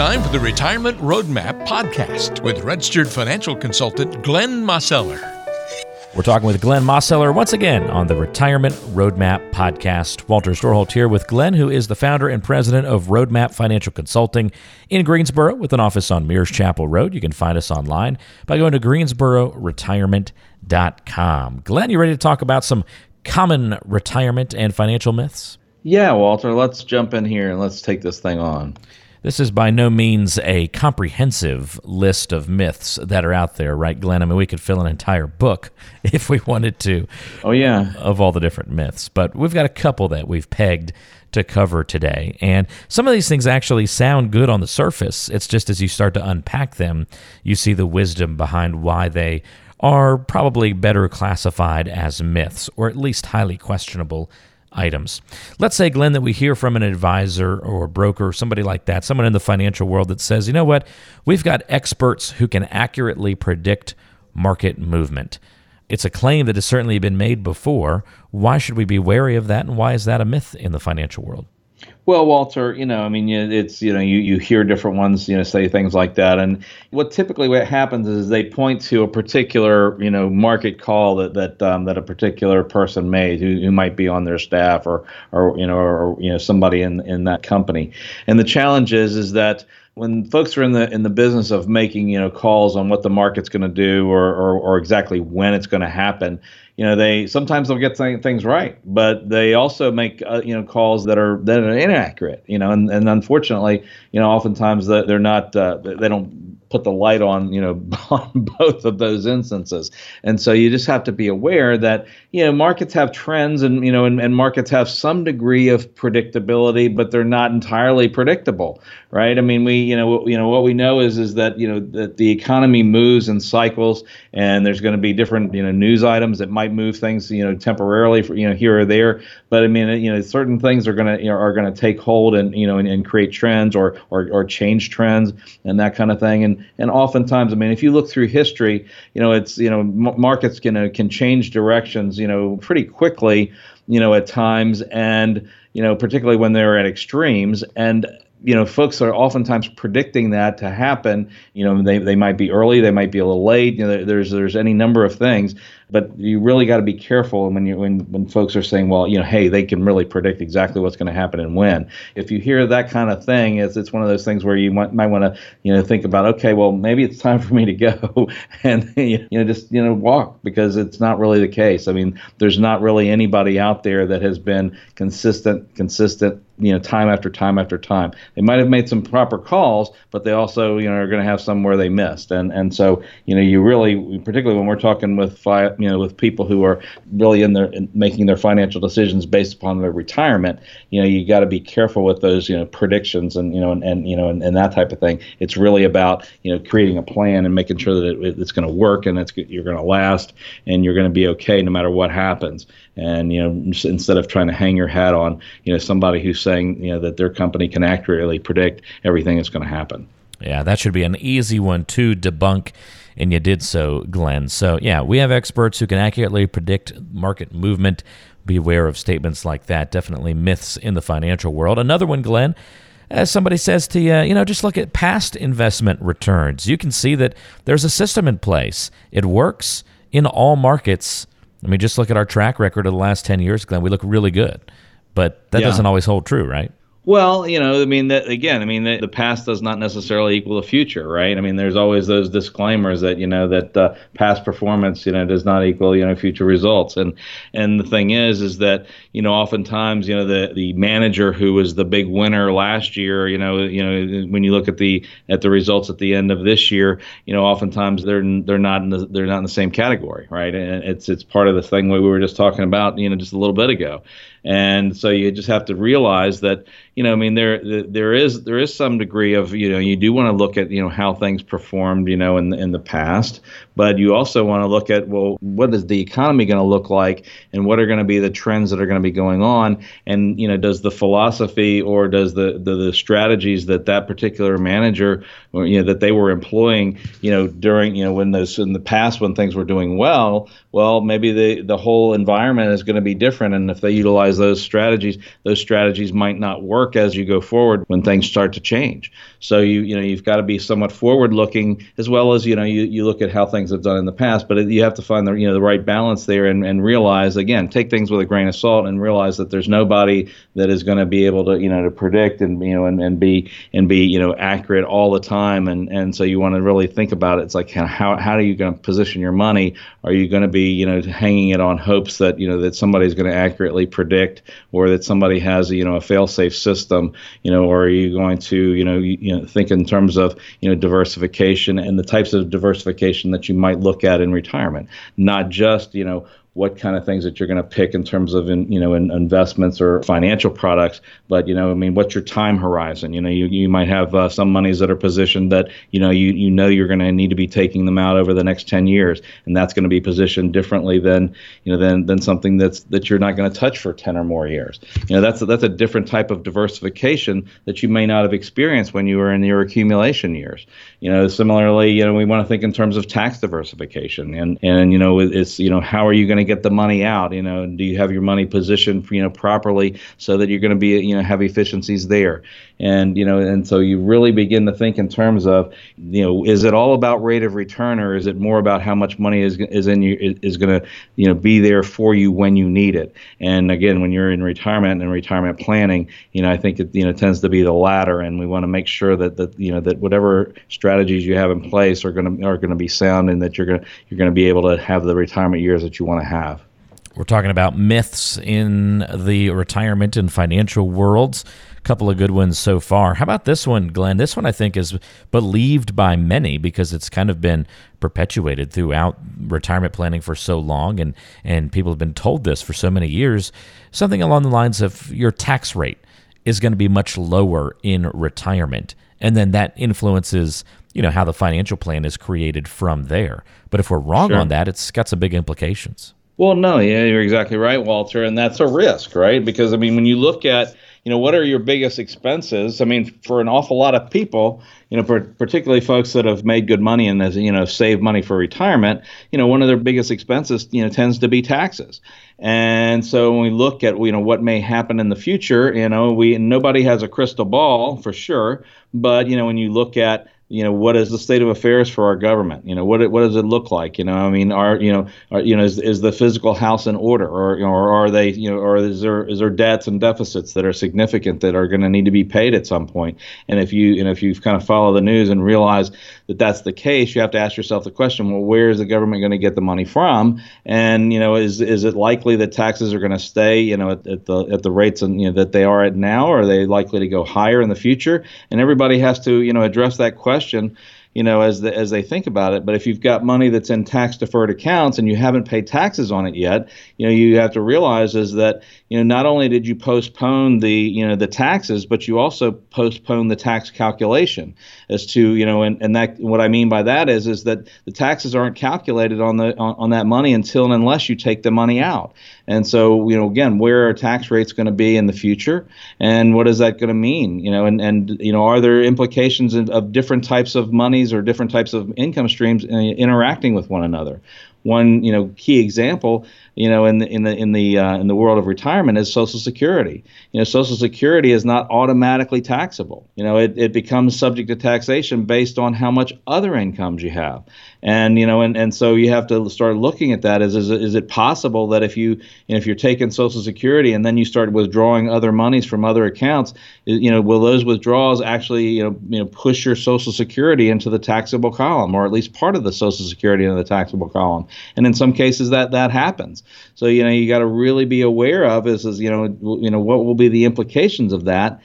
time for the Retirement Roadmap podcast with registered financial consultant Glenn Mosseller. We're talking with Glenn Mosseller once again on the Retirement Roadmap podcast. Walter Storholt here with Glenn, who is the founder and president of Roadmap Financial Consulting in Greensboro with an office on Mears Chapel Road. You can find us online by going to greensbororetirement.com. Glenn, you ready to talk about some common retirement and financial myths? Yeah, Walter, let's jump in here and let's take this thing on. This is by no means a comprehensive list of myths that are out there, right, Glenn? I mean, we could fill an entire book if we wanted to. Oh, yeah. Of all the different myths. But we've got a couple that we've pegged to cover today. And some of these things actually sound good on the surface. It's just as you start to unpack them, you see the wisdom behind why they are probably better classified as myths, or at least highly questionable items. Let's say, Glenn, that we hear from an advisor or a broker, or somebody like that, someone in the financial world that says, you know what, we've got experts who can accurately predict market movement. It's a claim that has certainly been made before. Why should we be wary of that, and why is that a myth in the financial world? Well, Walter, you know, I mean, it's you know, you, you hear different ones, you know, say things like that, and what typically what happens is they point to a particular, you know, market call that that um, that a particular person made who, who might be on their staff or or you know or you know somebody in in that company, and the challenge is is that when folks are in the in the business of making you know calls on what the market's going to do or, or, or exactly when it's going to happen, you know they sometimes they'll get things right, but they also make uh, you know calls that are that are inaccurate. You know, and, and unfortunately, you know, oftentimes they're not uh, they don't put the light on, you know, on both of those instances. And so you just have to be aware that, you know, markets have trends and, you know, and, and markets have some degree of predictability, but they're not entirely predictable, right? I mean, we, you know, you know, what we know is, is that, you know, that the economy moves in cycles and there's going to be different, you know, news items that might move things, you know, temporarily for, you know, here or there. But I mean, you know, certain things are going to, you know, are going to take hold and, you know, and, and create trends or, or, or change trends and that kind of thing. And, and oftentimes, I mean, if you look through history, you know, it's you know, markets can uh, can change directions, you know, pretty quickly, you know, at times, and you know, particularly when they're at extremes, and you know, folks are oftentimes predicting that to happen. You know, they, they might be early, they might be a little late. You know, there's there's any number of things, but you really got to be careful when you when when folks are saying, well, you know, hey, they can really predict exactly what's going to happen and when. If you hear that kind of thing, it's it's one of those things where you might, might want to you know think about, okay, well, maybe it's time for me to go and you know just you know walk because it's not really the case. I mean, there's not really anybody out there that has been consistent, consistent you know time after time after time. They might have made some proper calls, but they also you know are going to have some where they missed. And and so you know you really particularly when we're talking with fi- you know with people who are really in their in making their financial decisions based upon their retirement, you know you got to be careful with those you know predictions and you know and, and you know and, and that type of thing. It's really about you know creating a plan and making sure that it, it's going to work and it's you're going to last and you're going to be okay no matter what happens. And you know instead of trying to hang your hat on you know somebody who's saying you know that their company can accurately predict everything that's going to happen. Yeah, that should be an easy one to debunk and you did so, Glenn. So, yeah, we have experts who can accurately predict market movement. Beware of statements like that. Definitely myths in the financial world. Another one, Glenn, as somebody says to you, you know, just look at past investment returns. You can see that there's a system in place, it works in all markets. I mean, just look at our track record of the last 10 years, Glenn. We look really good. But that yeah. doesn't always hold true, right? Well, you know, I mean, that again, I mean, the, the, past does not necessarily equal the future, right? I mean, there's always those disclaimers that you know that uh, past performance, you know, does not equal you know future results, and and the thing is, is that you know, oftentimes, you know, the the manager who was the big winner last year, you know, you know, when you look at the at the results at the end of this year, you know, oftentimes they're they're not in the they're not in the same category, right? And it's it's part of the thing we were just talking about, you know, just a little bit ago. And so you just have to realize that, you know, I mean, there there is there is some degree of, you know, you do want to look at, you know, how things performed, you know, in in the past, but you also want to look at, well, what is the economy going to look like, and what are going to be the trends that are going to be going on, and you know, does the philosophy or does the the, the strategies that that particular manager, or, you know, that they were employing, you know, during, you know, when those in the past when things were doing well, well, maybe the the whole environment is going to be different, and if they utilize those strategies, those strategies might not work as you go forward when things start to change. So you you know you've got to be somewhat forward looking as well as you know you, you look at how things have done in the past, but you have to find the you know the right balance there and, and realize again take things with a grain of salt and realize that there's nobody that is going to be able to you know to predict and you know and, and be and be you know accurate all the time and and so you want to really think about it. It's like how how are you going to position your money? Are you going to be you know hanging it on hopes that you know that somebody's going to accurately predict or that somebody has you know a fail-safe system you know or are you going to you know you, you know think in terms of you know diversification and the types of diversification that you might look at in retirement? Not just you know what kind of things that you're going to pick in terms of in, you know in investments or financial products. But you know i mean what's your time horizon? You know you, you might have uh, some monies that are positioned that you know you you know you're going to need to be taking them out over the next 10 years. And that's going to be positioned differently than you know than than something that's that you're not going to touch for 10 or more years. You know that's a, that's a different type of diversification that you may not have experienced when you were in your accumulation years. You know similarly you know we want to think in terms of tax diversification. And and you know it's you know how are you going to get the money out? You know, do you have your money positioned, you know, properly so that you're going to be, you know, have efficiencies there? And you know, and so you really begin to think in terms of, you know, is it all about rate of return or is it more about how much money is is in you is going to, you know, be there for you when you need it? And again, when you're in retirement and retirement planning, you know, I think it you know tends to be the latter, and we want to make sure that that you know that whatever strategies you have in place are going to are going to be sound and that you're going to you're going to be able to have the retirement years that you want to have. We're talking about myths in the retirement and financial worlds. A couple of good ones so far. How about this one, Glenn? This one I think is believed by many because it's kind of been perpetuated throughout retirement planning for so long and and people have been told this for so many years. Something along the lines of your tax rate is going to be much lower in retirement and then that influences you know how the financial plan is created from there. But if we're wrong sure. on that, it's got some big implications. Well, no, yeah, you're exactly right, Walter, and that's a risk, right? Because I mean, when you look at you know what are your biggest expenses? I mean, for an awful lot of people, you know, particularly folks that have made good money and you know save money for retirement, you know, one of their biggest expenses, you know, tends to be taxes. And so when we look at you know what may happen in the future, you know, we nobody has a crystal ball for sure, but you know when you look at you know what is the state of affairs for our government? You know what what does it look like? You know i mean are you know are, you know is, is the physical house in order? Or you know, or are they you know or is there is there debts and deficits that are significant that are going to need to be paid at some point? And if you and if you kind of follow the news and realize that that's the case you have to ask yourself the question well where is the government going to get the money from? And you know is is it likely that taxes are going to stay you know at, at the at the rates and you know that they are at now? Or are they likely to go higher in the future? And everybody has to you know address that question question you know, as the, as they think about it. But if you've got money that's in tax deferred accounts and you haven't paid taxes on it yet, you know, you have to realize is that you know not only did you postpone the you know the taxes, but you also postponed the tax calculation as to you know, and, and that what I mean by that is is that the taxes aren't calculated on the on, on that money until and unless you take the money out. And so, you know, again, where are tax rates going to be in the future, and what is that going to mean? You know, and and you know, are there implications of, of different types of monies or different types of income streams uh, interacting with one another? One, you know, key example you know, in the in the in the uh, in the world of retirement is Social Security. You know, Social Security is not automatically taxable. You know, it, it becomes subject to taxation based on how much other incomes you have, and you know, and, and so you have to start looking at that. Is is it, is it possible that if you, you know, if you're taking Social Security and then you start withdrawing other monies from other accounts, you know, will those withdrawals actually you know you know push your Social Security into the taxable column, or at least part of the Social Security into the taxable column? And in some cases that that happens. So you know you got to really be aware of is, is you know you know what will be the implications of that.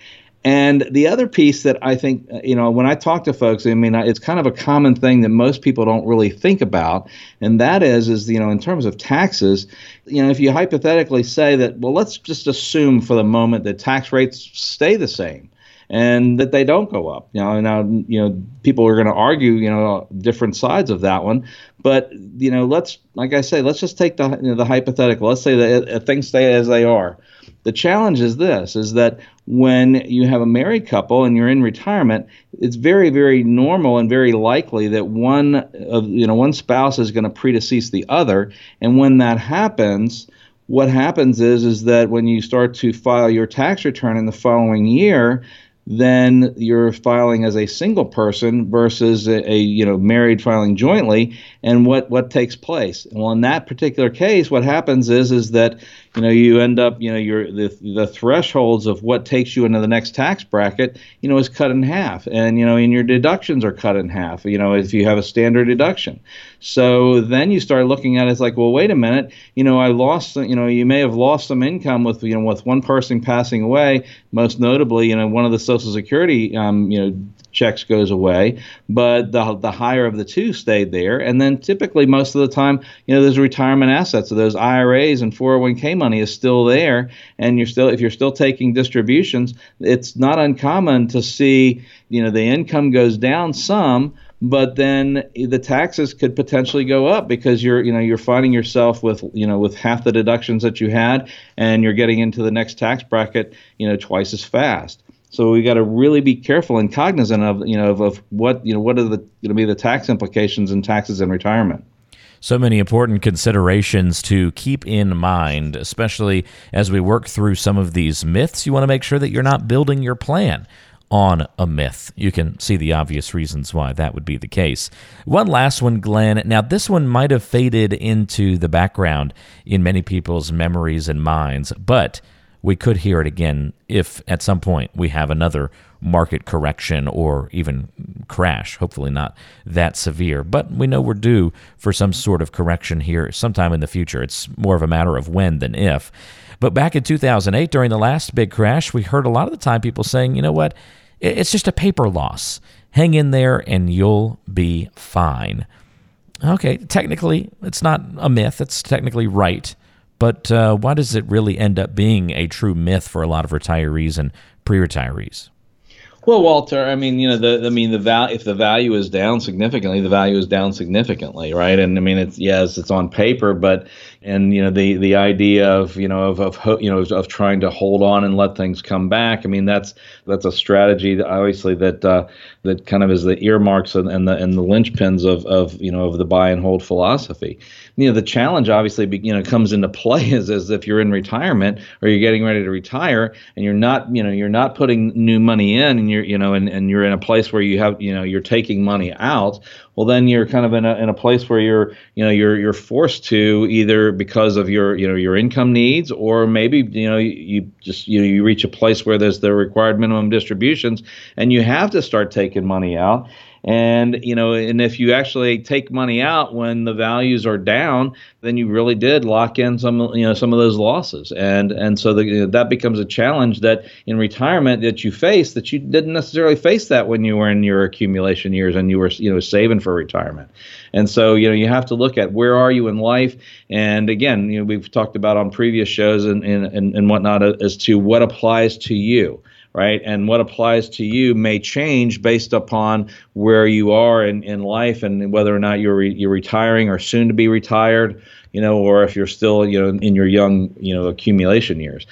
And the other piece that I think, uh, you know, when I talk to folks, I mean, it's kind of a common thing that most people don't really think about, and that is, is you know, in terms of taxes, you know, if you hypothetically say that, well, let's just assume for the moment that tax rates stay the same, and that they don't go up. You know, now you know people are going to argue, you know, different sides of that one. But you know, let's like I say, let's just take the you know, the hypothetical. Let's say that things stay as they are. The challenge is this: is that when you have a married couple and you're in retirement, it's very, very normal and very likely that one of you know one spouse is going to predecease the other, and when that happens what happens is is that when you start to file your tax return in the following year, then you're filing as a single person versus a, a, you know married filing jointly and what what takes place. Well in that particular case what happens is is that you know you end up you know your the, the thresholds of what takes you into the next tax bracket you know is cut in half. And you know and your deductions are cut in half you know if you have a standard deduction. So then you start looking at it, it's like well wait a minute. You know I lost you know you may have lost some income with you know with one person passing away most notably you know one of the Social Security, um, you know, checks goes away, but the the higher of the two stayed there. And then typically, most of the time, you know, those retirement assets, so those IRAs and 401k money is still there, and you're still if you're still taking distributions, it's not uncommon to see, you know, the income goes down some but then the taxes could potentially go up because you're you know you're finding yourself with you know with half the deductions that you had and you're getting into the next tax bracket you know twice as fast so we got to really be careful and cognizant of you know of, of what you know what are the going to be the tax implications and taxes in retirement. So many important considerations to keep in mind, especially as we work through some of these myths. You want to make sure that you're not building your plan on a myth. You can see the obvious reasons why that would be the case. One last one, Glenn. Now, this one might have faded into the background in many people's memories and minds, but we could hear it again if at some point we have another market correction or even crash. Hopefully, not that severe, but we know we're due for some sort of correction here sometime in the future. It's more of a matter of when than if. But back in 2008, during the last big crash, we heard a lot of the time people saying, you know what, it's just a paper loss. Hang in there and you'll be fine. Okay, technically, it's not a myth, it's technically right. But uh, why does it really end up being a true myth for a lot of retirees and pre-retirees? Well, Walter, I mean, you know, the I mean, the val if the value is down significantly, the value is down significantly, right? And I mean, it's yes, it's on paper, but and you know, the the idea of you know of of you know of trying to hold on and let things come back. I mean, that's that's a strategy that obviously that uh, that kind of is the earmarks and, and the and the linchpins of of you know of the buy and hold philosophy you know the challenge obviously you know comes into play is as if you're in retirement or you're getting ready to retire and you're not you know you're not putting new money in and you're you know and, and you're in a place where you have you know you're taking money out well then you're kind of in a, in a place where you're you know you're you're forced to either because of your you know your income needs or maybe you know you, just you know you reach a place where there's the required minimum distributions and you have to start taking money out and you know, and if you actually take money out when the values are down, then you really did lock in some you know some of those losses. And and so the, you know, that becomes a challenge that in retirement that you face that you didn't necessarily face that when you were in your accumulation years and you were you know saving for retirement. And so you know you have to look at where are you in life. And again, you know we've talked about on previous shows and and and, and whatnot as to what applies to you right? And what applies to you may change based upon where you are in, in life and whether or not you're re- you're retiring or soon to be retired, you know, or if you're still you know in your young you know accumulation years.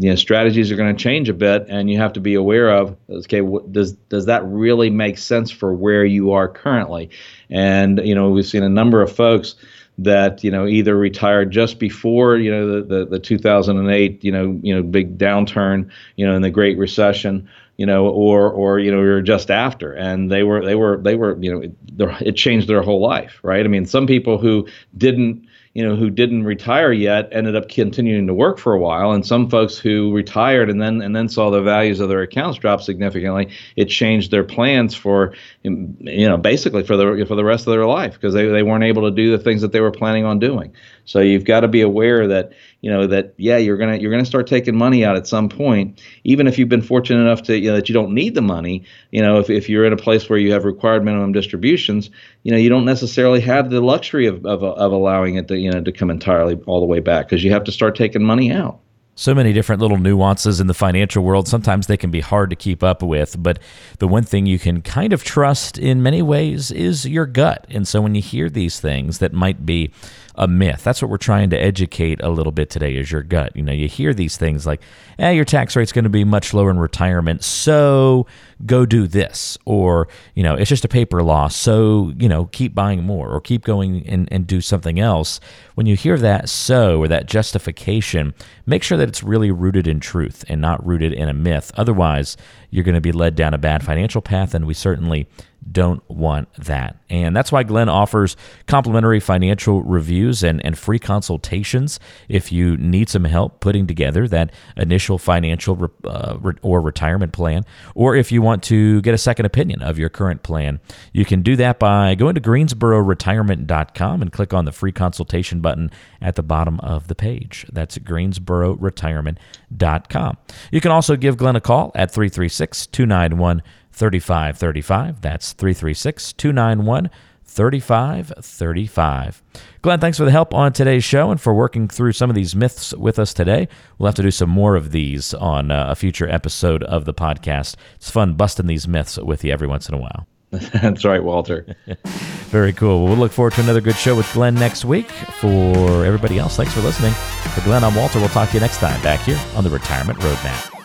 You know, strategies are going to change a bit, and you have to be aware of okay, what, does does that really make sense for where you are currently? And you know, we've seen a number of folks that you know either retired just before you know the, the, the 2008 you know you know big downturn you know in the Great Recession you know or or you know or just after. And they were they were they were you know it changed their whole life right? I mean some people who didn't you know, who didn't retire yet ended up continuing to work for a while, and some folks who retired and then and then saw the values of their accounts drop significantly. It changed their plans for, you know, basically for the for the rest of their life because they, they weren't able to do the things that they were planning on doing. So you've got to be aware that you know that yeah you're gonna you're gonna start taking money out at some point even if you've been fortunate enough to you know that you don't need the money you know if, if you're in a place where you have required minimum distributions you know you don't necessarily have the luxury of of, of allowing it to you know to come entirely all the way back because you have to start taking money out so many different little nuances in the financial world. Sometimes they can be hard to keep up with, but the one thing you can kind of trust in many ways is your gut. And so when you hear these things that might be a myth. That's what we're trying to educate a little bit today is your gut. You know, you hear these things like, eh, your tax rate's going to be much lower in retirement, so go do this. Or, you know, it's just a paper loss, so, you know, keep buying more or keep going and, and do something else. When you hear that so or that justification, make sure that it's really rooted in truth and not rooted in a myth. Otherwise, you're going to be led down a bad financial path, and we certainly don't want that. And that's why Glenn offers complimentary financial reviews and, and free consultations if you need some help putting together that initial financial re, uh, re, or retirement plan, or if you want to get a second opinion of your current plan. You can do that by going to greensbororetirement.com and click on the free consultation button at the bottom of the page. That's greensbororetirement.com. You can also give Glenn a call at 336 291 3535. That's 336 291 3535. Glenn, thanks for the help on today's show and for working through some of these myths with us today. We'll have to do some more of these on uh, a future episode of the podcast. It's fun busting these myths with you every once in a while. That's right, Walter. Very cool. We'll look forward to another good show with Glenn next week. For everybody else, thanks for listening. For Glenn, I'm Walter. We'll talk to you next time back here on the Retirement Roadmap.